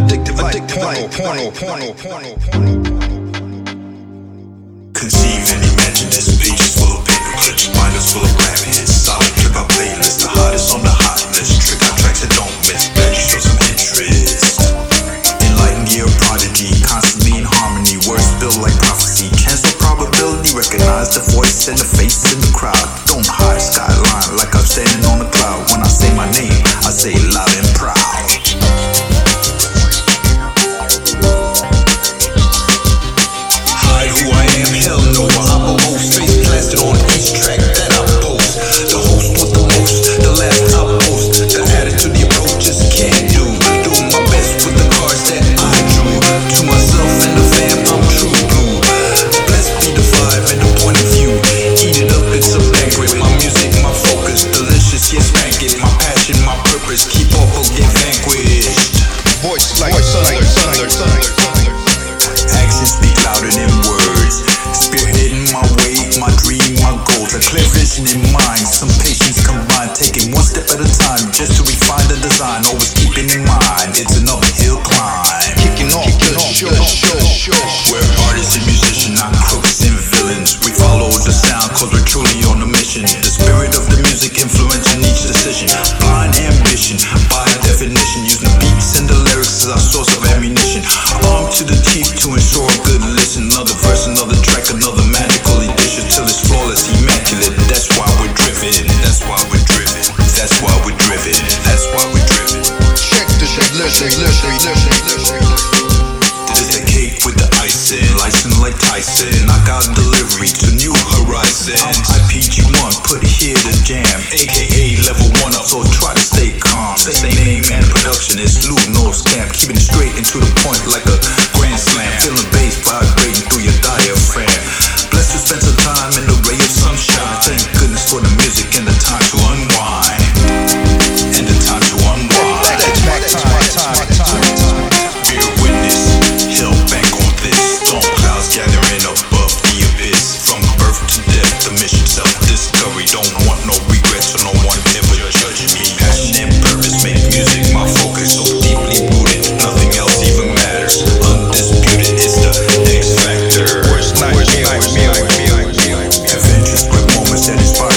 addictive, addictive, porno, porno, porno, porno, porno. Conceive and imagine this page is full of paper clips, binders full of rap hits. Solid trip out playlist, the hottest on the hot list. Trick out tracks that don't miss, glad you show some interest. Enlightened year prodigy, constantly in harmony. Words built like prophecy. Cancel probability, recognize the voice and the face in the crowd. Don't hide skyline Actions speak louder than words. Spearheading my way, my dream, my goals. A clear vision in mind, some patience combined. Taking one step at a time just to refine the design. Always keeping in mind it's an uphill climb. Kicking off the show, show, show. We're artists and musicians, not crooks and villains. We follow the sound cause we're truly on a mission. The spirit of the music influencing each decision. Ammunition. Armed to the teeth to ensure a good listen. Another verse, another track, another magical edition till it's flawless, immaculate. That's why we're driven. That's why we're driven. That's why we're driven. That's why we're driven. Check the shit, listen, listen, listen, listen. This the cake with the icing, license like Tyson. Knockout delivery to new horizon. I'm IPG1, put here to jam, aka point like a said it's fine.